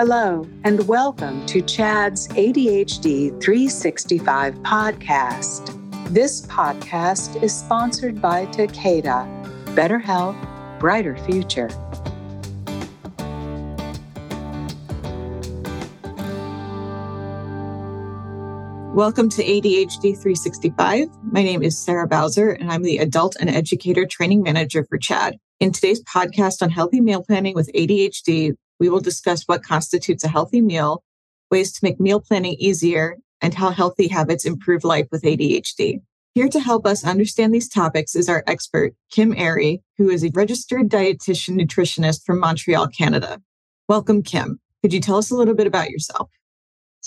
Hello, and welcome to CHADD's ADHD 365 podcast. This podcast is sponsored by Takeda Better Health, Brighter Future. Welcome to ADHD 365. My name is Sarah Bowser, and I'm the Adult and Educator Training Manager for CHADD. In today's podcast on healthy meal planning with ADHD, we will discuss what constitutes a healthy meal, ways to make meal planning easier, and how healthy habits improve life with ADHD. Here to help us understand these topics is our expert, Kim Arrey, who is a registered dietitian nutritionist from Montreal, Canada. Welcome, Kim. Could you tell us a little bit about yourself?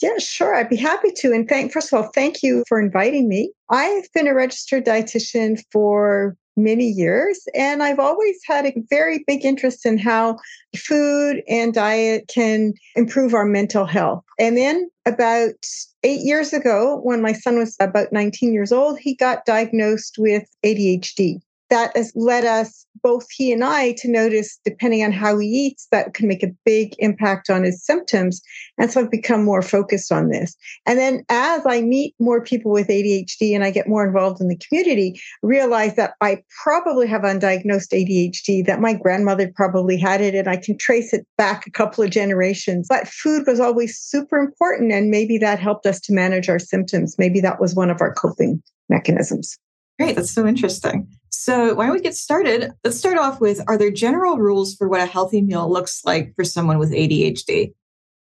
Yeah, sure. I'd be happy to. And thank, first of all, thank you for inviting me. I've been a registered dietitian for many years. And I've always had a very big interest in how food and diet can improve our mental health. And then about eight years ago, when my son was about 19 years old, he got diagnosed with ADHD that has led us, both he and I, to notice, depending on how he eats, that can make a big impact on his symptoms. And so I've become more focused on this. And then as I meet more people with ADHD and I get more involved in the community, realize that I probably have undiagnosed ADHD, that my grandmother probably had it, and I can trace it back a couple of generations. But food was always super important. And maybe that helped us to manage our symptoms. Maybe that was one of our coping mechanisms. Great. That's so interesting. So, why don't we get started? Let's start off with Are there general rules for what a healthy meal looks like for someone with ADHD?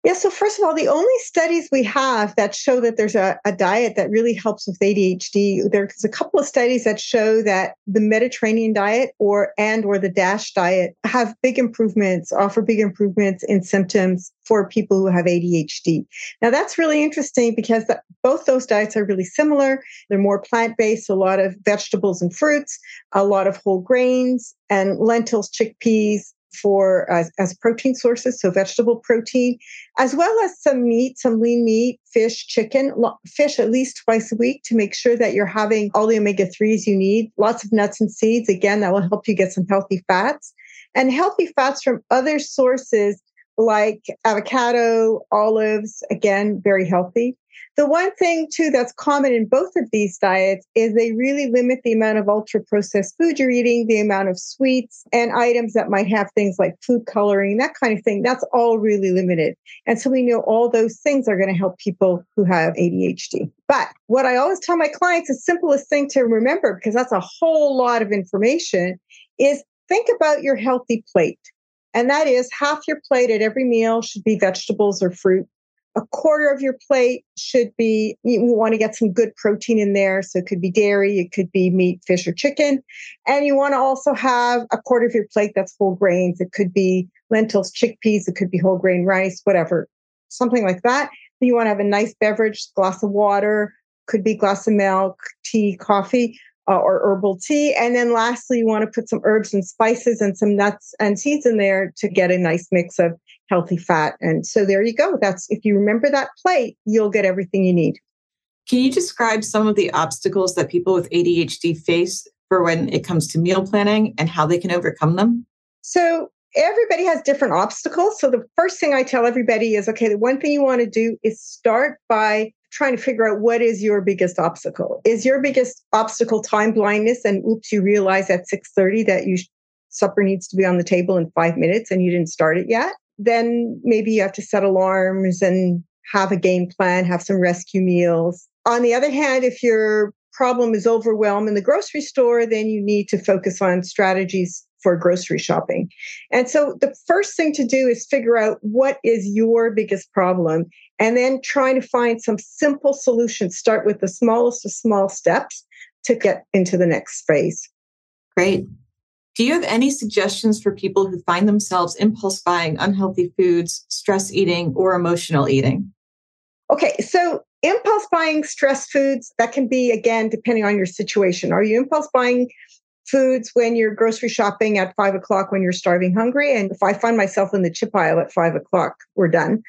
Yeah, so first of all, the only studies we have that show that there's a, a, diet that really helps with ADHD, there's a couple of studies that show that the Mediterranean diet or and or the DASH diet have big improvements, offer big improvements in symptoms for people who have ADHD. Now that's really interesting because the, both those diets are really similar. They're more plant-based, a lot of vegetables and fruits, a lot of whole grains and lentils, chickpeas, for as, as protein sources, so vegetable protein, as well as some meat, some lean meat, fish, chicken, fish at least twice a week to make sure that you're having all the omega 3s you need, lots of nuts and seeds. Again, that will help you get some healthy fats and healthy fats from other sources like avocado, olives, again, very healthy. The one thing, too, that's common in both of these diets is they really limit the amount of ultra processed food you're eating, the amount of sweets and items that might have things like food coloring, that kind of thing. That's all really limited. And so we know all those things are going to help people who have ADHD. But what I always tell my clients, the simplest thing to remember, because that's a whole lot of information, is think about your healthy plate. And that is half your plate at every meal should be vegetables or fruit. A quarter of your plate should be you want to get some good protein in there. So it could be dairy it could be meat fish or chicken. And you want to also have a quarter of your plate that's whole grains. It could be lentils chickpeas it could be whole grain rice whatever something like that. You want to have a nice beverage glass of water could be glass of milk tea coffee uh, or herbal tea. And then lastly, you want to put some herbs and spices and some nuts and seeds in there to get a nice mix of healthy fat. And so there you go. That's if you remember that plate, you'll get everything you need. Can you describe some of the obstacles that people with ADHD face for when it comes to meal planning and how they can overcome them? So everybody has different obstacles. So the first thing I tell everybody is okay, the one thing you want to do is start by trying to figure out what is your biggest obstacle. Is your biggest obstacle time blindness and oops you realize at 6:30 that you supper needs to be on the table in 5 minutes and you didn't start it yet? Then maybe you have to set alarms and have a game plan, have some rescue meals. On the other hand, if your problem is overwhelm in the grocery store, then you need to focus on strategies for grocery shopping. And so the first thing to do is figure out what is your biggest problem and then trying to find some simple solutions. Start with the smallest of small steps to get into the next phase. Great. Do you have any suggestions for people who find themselves impulse buying unhealthy foods, stress eating, or emotional eating? Okay, so impulse buying stress foods, that can be again, depending on your situation. Are you impulse buying foods when you're grocery shopping at five o'clock when you're starving hungry. And if I find myself in the chip aisle at five o'clock, we're done.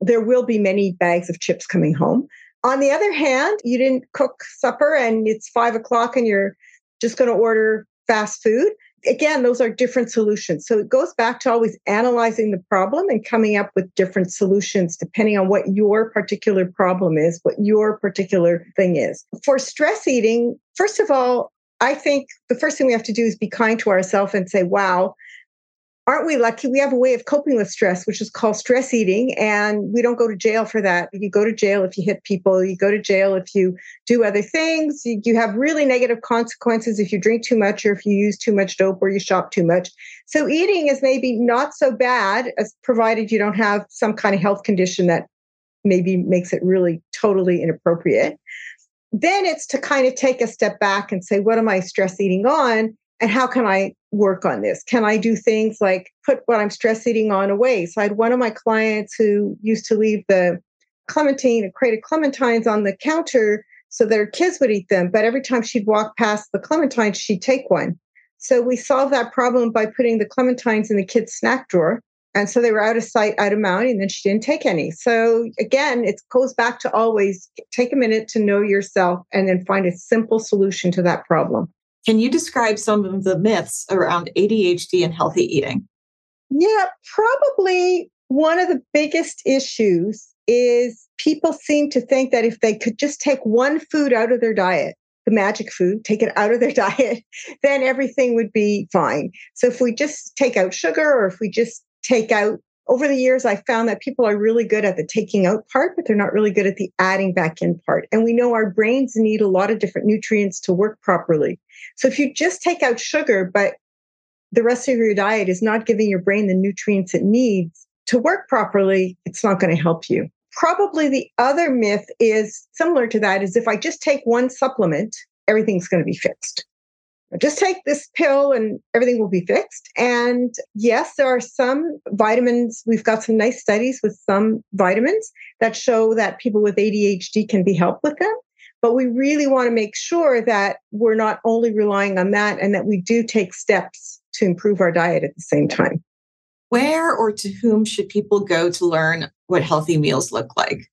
There will be many bags of chips coming home. On the other hand, you didn't cook supper and it's five o'clock and you're just going to order fast food. again, those are different solutions. So it goes back to always analyzing the problem and coming up with different solutions depending on what your particular problem is, what your particular thing is. For stress eating, first of all, I think the first thing we have to do is be kind to ourselves and say, wow, aren't we lucky? We have a way of coping with stress, which is called stress eating, and we don't go to jail for that. You go to jail if you hit people, you go to jail if you do other things. You, have really negative consequences if you drink too much or if you use too much dope or you shop too much. So, eating is maybe not so bad as provided you don't have some kind of health condition that maybe makes it really totally inappropriate. Then it's to kind of take a step back and say, what am I stress eating on? and how can I work on this? Can I do things like put what I'm stress eating on away? So I had one of my clients who used to leave the clementine, a crate of clementines on the counter so that her kids would eat them. But every time she'd walk past the clementines, she'd take one. So we solved that problem by putting the clementines in the kids' snack drawer. And so they were out of sight, out of mind, and then she didn't take any. So again, it goes back to always take a minute to know yourself and then find a simple solution to that problem. Can you describe some of the myths around ADHD and healthy eating? Yeah, probably one of the biggest issues is people seem to think that if they could just take one food out of their diet, the magic food, take it out of their diet, then everything would be fine. So if we just take out sugar or if we just take out over the years, I found that people are really good at the taking out part, but they're not really good at the adding back in part. And we know our brains need a lot of different nutrients to work properly. So if you just take out sugar, but the rest of your diet is not giving your brain the nutrients it needs to work properly, it's not going to help you. Probably the other myth is similar to that is if I just take one supplement, everything's going to be fixed. Just take this pill and everything will be fixed. And yes, there are some vitamins. We've got some nice studies with some vitamins that show that people with ADHD can be helped with them. But we really want to make sure that we're not only relying on that and that we do take steps to improve our diet at the same time. Where or to whom should people go to learn what healthy meals look like?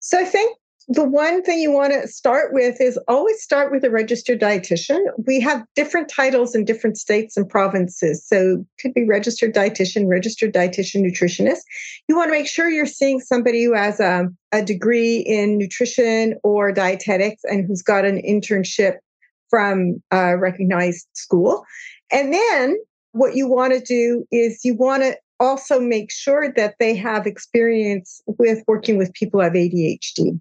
So I think the one thing you want to start with is always start with a registered dietitian. We have different titles in different states and provinces. So could be registered dietitian, registered dietitian nutritionist. You want to make sure you're seeing somebody who has a, a degree in nutrition or dietetics and who's got an internship from a recognized school. And then what you want to do is you want to also make sure that they have experience with working with people who have ADHD.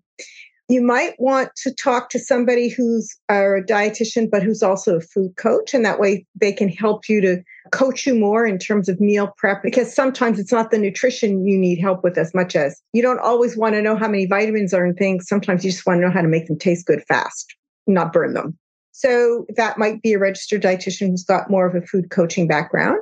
You might want to talk to somebody who's a dietitian, but who's also a food coach. And that way they can help you to coach you more in terms of meal prep, because sometimes it's not the nutrition you need help with as much as you don't always want to know how many vitamins are in things. Sometimes you just want to know how to make them taste good fast, not burn them. So that might be a registered dietitian who's got more of a food coaching background.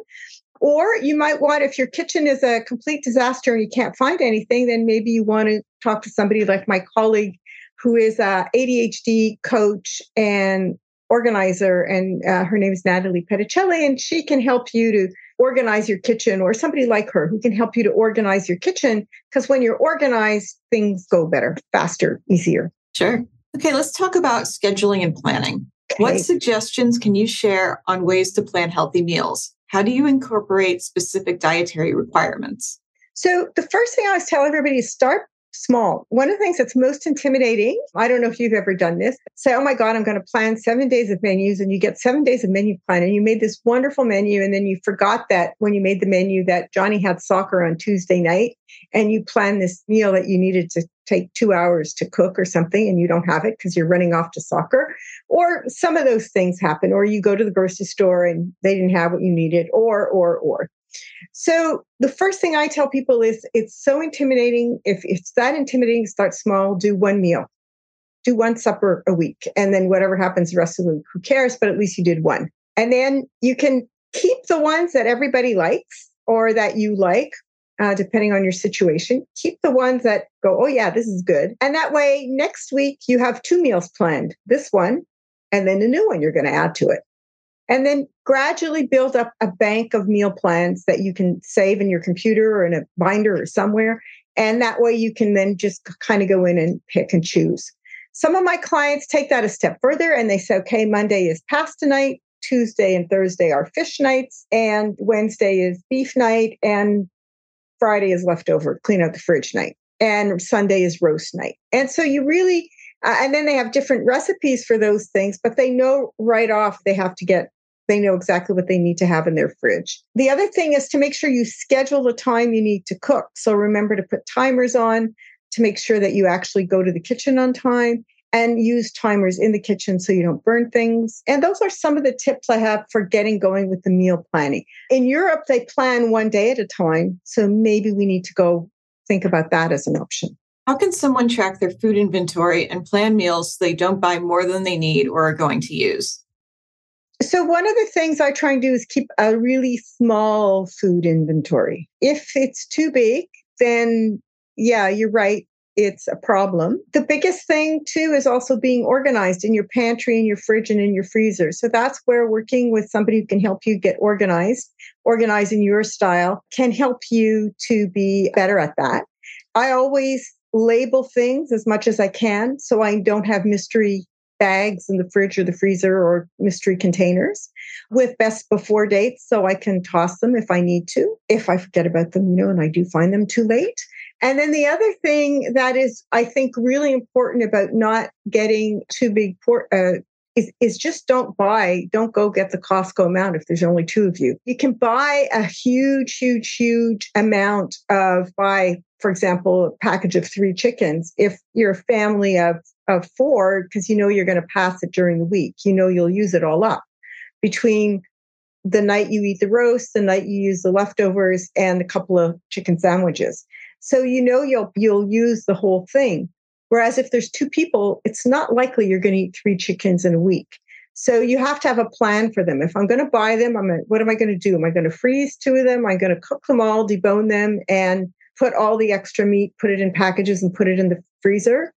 Or you might want, if your kitchen is a complete disaster and you can't find anything, then maybe you want to talk to somebody like my colleague who is a ADHD coach and organizer. And uh, her name is Natalie Petticelli, and she can help you to organize your kitchen or somebody like her who can help you to organize your kitchen. Because when you're organized, things go better, faster, easier. Sure. Okay, let's talk about scheduling and planning. Okay. What suggestions can you share on ways to plan healthy meals? How do you incorporate specific dietary requirements? So, the first thing I always tell everybody is start small. One of the things that's most intimidating, I don't know if you've ever done this, say, oh my God, I'm going to plan seven days of menus, and you get seven days of menu plan, and you made this wonderful menu, and then you forgot that when you made the menu that Johnny had soccer on Tuesday night, and you planned this meal that you needed to take two hours to cook or something, and you don't have it because you're running off to soccer. Or some of those things happen, or you go to the grocery store and they didn't have what you needed, or, or, or. So the first thing I tell people is it's so intimidating. If it's that intimidating, start small, do one meal, do one supper a week. And then whatever happens the rest of the week, who cares? But at least you did one. And then you can keep the ones that everybody likes or that you like, uh, depending on your situation. Keep the ones that go, oh, yeah, this is good. And that way, next week, you have two meals planned this one and then a new one you're going to add to it and then gradually build up a bank of meal plans that you can save in your computer or in a binder or somewhere. And that way you can then just kind of go in and pick and choose. Some of my clients take that a step further and they say, okay, Monday is pasta night. Tuesday and Thursday are fish nights, and Wednesday is beef night, and Friday is leftover, clean out the fridge night, and Sunday is roast night. And so you really, uh, and then they have different recipes for those things, but they know right off they have to get they know exactly what they need to have in their fridge. The other thing is to make sure you schedule the time you need to cook. So remember to put timers on to make sure that you actually go to the kitchen on time and use timers in the kitchen so you don't burn things. And those are some of the tips I have for getting going with the meal planning. In Europe, they plan one day at a time. So maybe we need to go think about that as an option. How can someone track their food inventory and plan meals so they don't buy more than they need or are going to use? So, one of the things I try and do is keep a really small food inventory. If it's too big, then yeah, you're right it's a problem. The biggest thing too is also being organized in your pantry and your fridge and in your freezer. So that's where working with somebody who can help you get organized, organizing your style can help you to be better at that. I always label things as much as I can so I don't have mystery bags in the fridge or the freezer or mystery containers with best before dates so I can toss them if I need to, if I forget about them, you know, and I do find them too late. And then the other thing that is, I think, really important about not getting too big por- uh, is, is just don't buy, don't go get the Costco amount if there's only two of you. You can buy a huge, huge, huge amount of buy, for example, a package of three chickens. If you're a family of, of four, because you know you're going to pass it during the week, you know you'll use it all up between the night you eat the roast, the night you use the leftovers, and a couple of chicken sandwiches. So you know you'll you'll use the whole thing. Whereas if there's two people, it's not likely you're going to eat three chickens in a week. So you have to have a plan for them. If I'm going to buy them, I'm what am I going to do? Am I going to freeze two of them? I'm going to cook them all, debone them, and put all the extra meat, put it in packages, and put it in the freezer?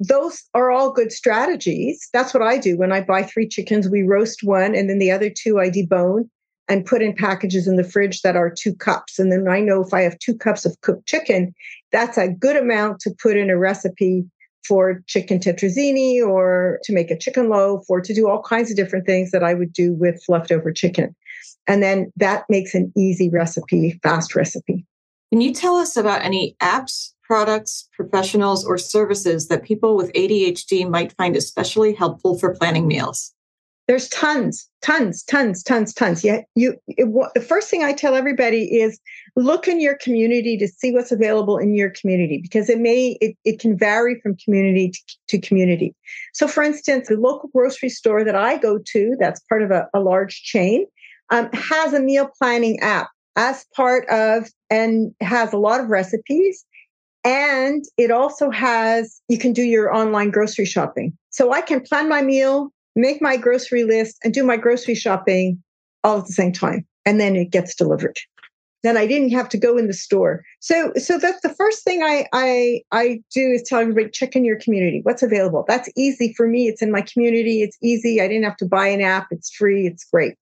Those are all good strategies. That's what I do when I buy three chickens. We roast one, and then the other two I debone and put in packages in the fridge that are two cups. And then I know if I have two cups of cooked chicken, that's a good amount to put in a recipe for chicken tetrazzini or to make a chicken loaf or to do all kinds of different things that I would do with leftover chicken. And then that makes an easy recipe, fast recipe. Can you tell us about any apps, products, professionals, or services that people with ADHD might find especially helpful for planning meals? There's tons, tons, tons, tons, tons. Yeah, you. It, the first thing I tell everybody is look in your community to see what's available in your community because it may it, it can vary from community to, to community. So, for instance, the local grocery store that I go to, that's part of a, a large chain, um, has a meal planning app as part of and has a lot of recipes and it also has you can do your online grocery shopping so i can plan my meal make my grocery list and do my grocery shopping all at the same time. And then it gets delivered. Then I didn't have to go in the store. So, so that's the first thing I I I do is tell everybody check in your community. What's available? That's easy for me. It's in my community. It's easy. I didn't have to buy an app. It's free. It's great.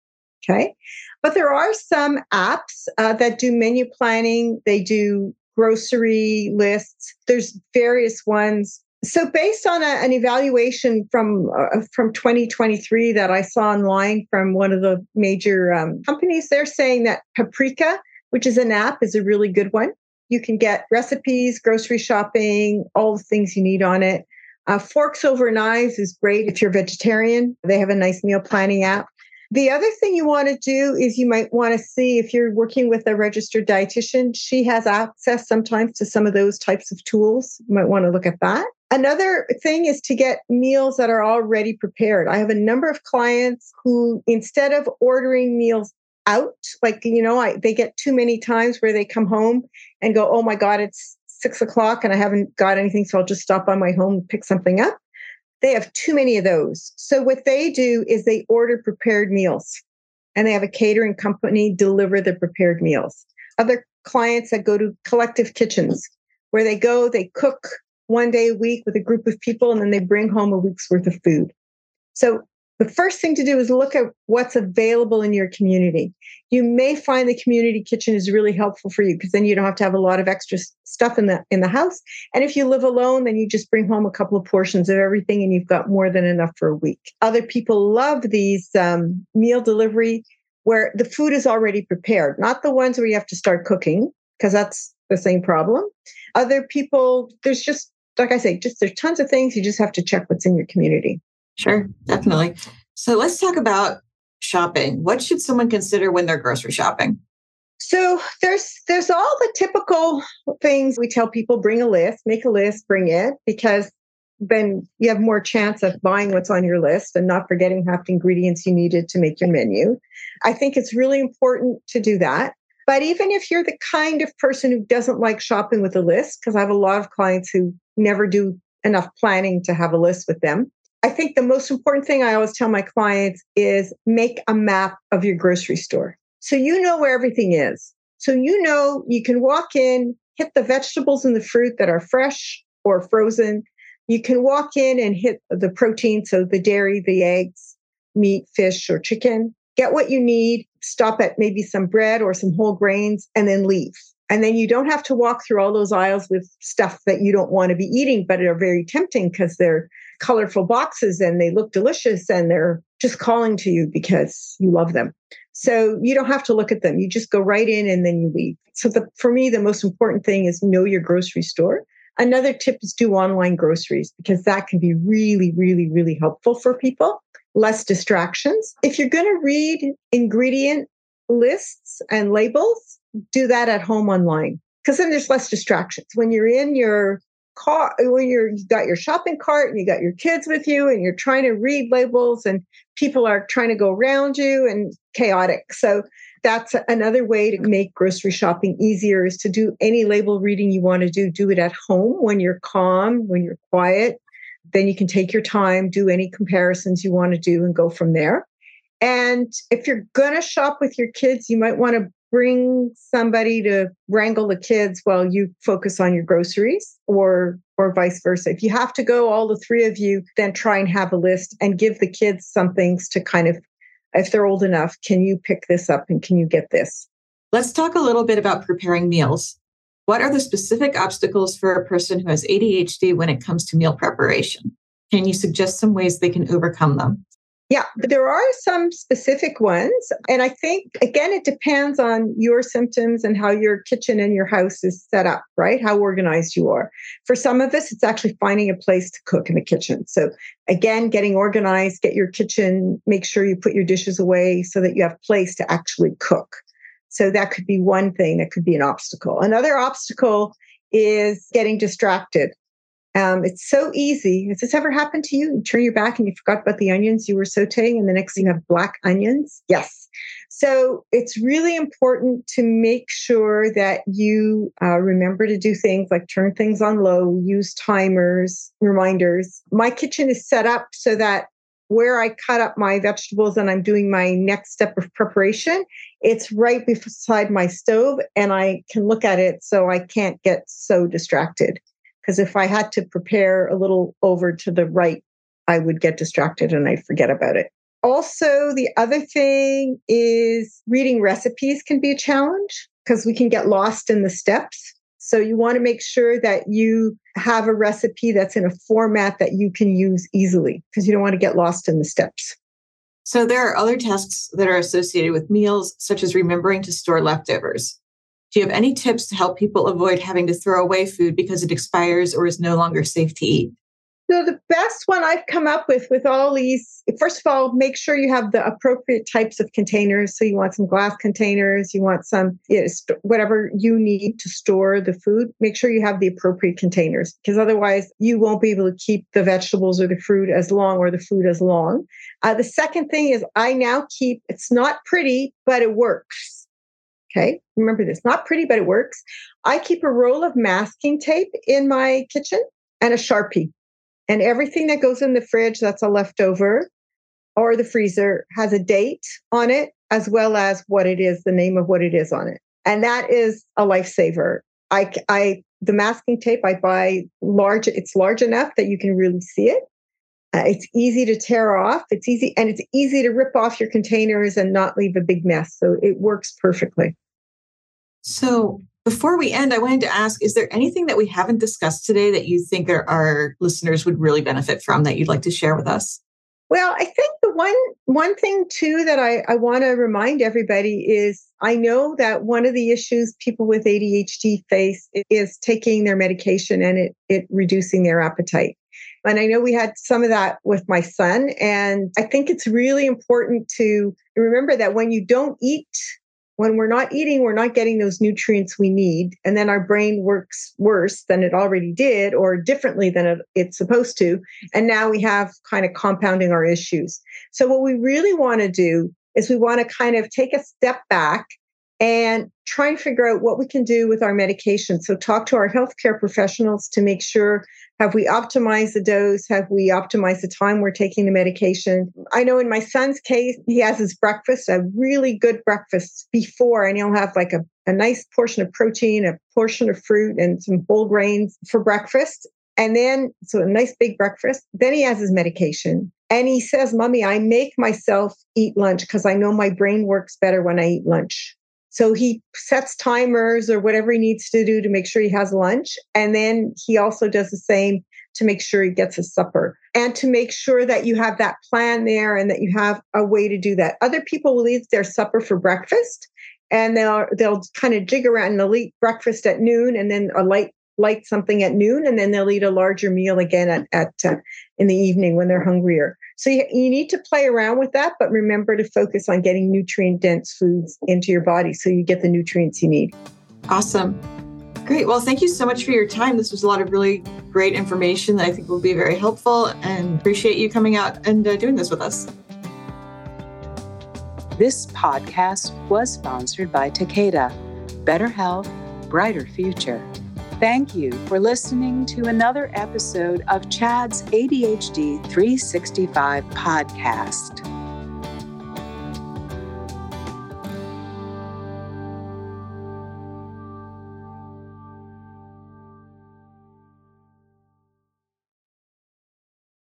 Okay, but there are some apps uh, that do menu planning. They do grocery lists. There's various ones so, based on a, an evaluation from uh, from 2023 that I saw online from one of the major um, companies, they're saying that Paprika, which is an app, is a really good one. You can get recipes, grocery shopping, all the things you need on it. Uh, Forks over Knives is great if you're vegetarian. They have a nice meal planning app. The other thing you want to do is you might want to see if you're working with a registered dietitian, she has access sometimes to some of those types of tools. You might want to look at that. Another thing is to get meals that are already prepared. I have a number of clients who, instead of ordering meals out, like, you know, I, they get too many times where they come home and go, oh my God, it's six o'clock and I haven't got anything. So I'll just stop by my home and pick something up. They have too many of those. So what they do is they order prepared meals and they have a catering company deliver the prepared meals. Other clients that go to collective kitchens where they go, they cook one day a week with a group of people and then they bring home a week's worth of food. So the first thing to do is look at what's available in your community. You may find the community kitchen is really helpful for you because then you don't have to have a lot of extra stuff in the in the house. And if you live alone, then you just bring home a couple of portions of everything, and you've got more than enough for a week. Other people love these um, meal delivery where the food is already prepared, not the ones where you have to start cooking because that's the same problem. Other people, there's just like I say, just there's tons of things. You just have to check what's in your community. Sure, definitely. So let's talk about shopping. What should someone consider when they're grocery shopping? So there's there's all the typical things we tell people bring a list, make a list, bring it because then you have more chance of buying what's on your list and not forgetting half the ingredients you needed to make your menu. I think it's really important to do that. But even if you're the kind of person who doesn't like shopping with a list, because I have a lot of clients who never do enough planning to have a list with them, I think the most important thing I always tell my clients is make a map of your grocery store. So you know where everything is. So you know you can walk in, hit the vegetables and the fruit that are fresh or frozen. You can walk in and hit the protein, so the dairy, the eggs, meat, fish, or chicken. Get what you need, stop at maybe some bread or some whole grains, and then leave. And then you don't have to walk through all those aisles with stuff that you don't want to be eating, but are very tempting because they're colorful boxes and they look delicious and they're just calling to you because you love them. So you don't have to look at them. You just go right in and then you leave. So the, for me, the most important thing is know your grocery store. Another tip is do online groceries because that can be really, really, really helpful for people. Less distractions. If you're going to read ingredient lists and labels, do that at home online because then there's less distractions. When you're in your car, when you're you got your shopping cart and you got your kids with you and you're trying to read labels and people are trying to go around you and chaotic. So that's another way to make grocery shopping easier is to do any label reading you want to do. Do it at home when you're calm, when you're quiet. Then you can take your time, do any comparisons you want to do, and go from there. And if you're going to shop with your kids, you might want to bring somebody to wrangle the kids while you focus on your groceries or or vice versa. If you have to go all the three of you, then try and have a list and give the kids some things to kind of if they're old enough, can you pick this up and can you get this? Let's talk a little bit about preparing meals. What are the specific obstacles for a person who has ADHD when it comes to meal preparation? Can you suggest some ways they can overcome them? Yeah, but there are some specific ones. And I think, again, it depends on your symptoms and how your kitchen and your house is set up, right? How organized you are. For some of us, it's actually finding a place to cook in the kitchen. So, again, getting organized, get your kitchen, make sure you put your dishes away so that you have place to actually cook. So, that could be one thing that could be an obstacle. Another obstacle is getting distracted. Um, it's so easy. Has this ever happened to you? You turn your back and you forgot about the onions you were sauteing, and the next thing you have black onions? Yes. So it's really important to make sure that you uh, remember to do things like turn things on low, use timers, reminders. My kitchen is set up so that where I cut up my vegetables and I'm doing my next step of preparation, it's right beside my stove and I can look at it so I can't get so distracted. Because if I had to prepare a little over to the right, I would get distracted and I'd forget about it. Also, the other thing is reading recipes can be a challenge because we can get lost in the steps. So, you want to make sure that you have a recipe that's in a format that you can use easily because you don't want to get lost in the steps. So, there are other tasks that are associated with meals, such as remembering to store leftovers. Do you have any tips to help people avoid having to throw away food because it expires or is no longer safe to eat? So the best one I've come up with with all these, first of all, make sure you have the appropriate types of containers. So you want some glass containers, you want some you know, st- whatever you need to store the food. Make sure you have the appropriate containers because otherwise you won't be able to keep the vegetables or the fruit as long or the food as long. Uh, the second thing is I now keep. It's not pretty, but it works. Okay, remember this, not pretty, but it works. I keep a roll of masking tape in my kitchen and a Sharpie. And everything that goes in the fridge that's a leftover or the freezer has a date on it, as well as what it is, the name of what it is on it. And that is a lifesaver. I, I, the masking tape I buy large, it's large enough that you can really see it. Uh, it's easy to tear off. It's easy and it's easy to rip off your containers and not leave a big mess. So it works perfectly. So before we end, I wanted to ask Is there anything that we haven't discussed today that you think our, listeners would really benefit from that you'd like to share with us? Well, I think the one one thing too that I, I want to remind everybody is I know that one of the issues people with ADHD face is taking their medication and it it reducing their appetite. And I know we had some of that with my son. And I think it's really important to remember that when you don't eat when we're not eating, we're not getting those nutrients we need. And then our brain works worse than it already did or differently than it, it's supposed to. And now we have kind of compounding our issues. So, what we really want to do is we want to kind of take a step back and try and figure out what we can do with our medication. So, talk to our healthcare professionals to make sure have we optimized the dose? Have we optimized the time we're taking the medication? I know in my son's case, he has his breakfast, a really good breakfast before, and he'll have like a, a nice portion of protein, a portion of fruit, and some whole grains for breakfast. And then, so a nice big breakfast. Then he has his medication. And he says, Mommy, I make myself eat lunch because I know my brain works better when I eat lunch. So he sets timers or whatever he needs to do to make sure he has lunch. And then he also does the same to make sure he gets his supper and to make sure that you have that plan there and that you have a way to do that. Other people will eat their supper for breakfast and they'll they'll kind of jig around and they'll eat breakfast at noon and then a light light something at noon and then they'll eat a larger meal again at, at uh, in the evening when they're hungrier so you, you need to play around with that but remember to focus on getting nutrient dense foods into your body so you get the nutrients you need. Awesome. Great. Well thank you so much for your time. This was a lot of really great information that i think will be very helpful and appreciate you coming out and uh, doing this with us. This podcast was sponsored by Takeda. Better health, brighter future. Thank you for listening to another episode of CHADD's ADHD 365 podcast.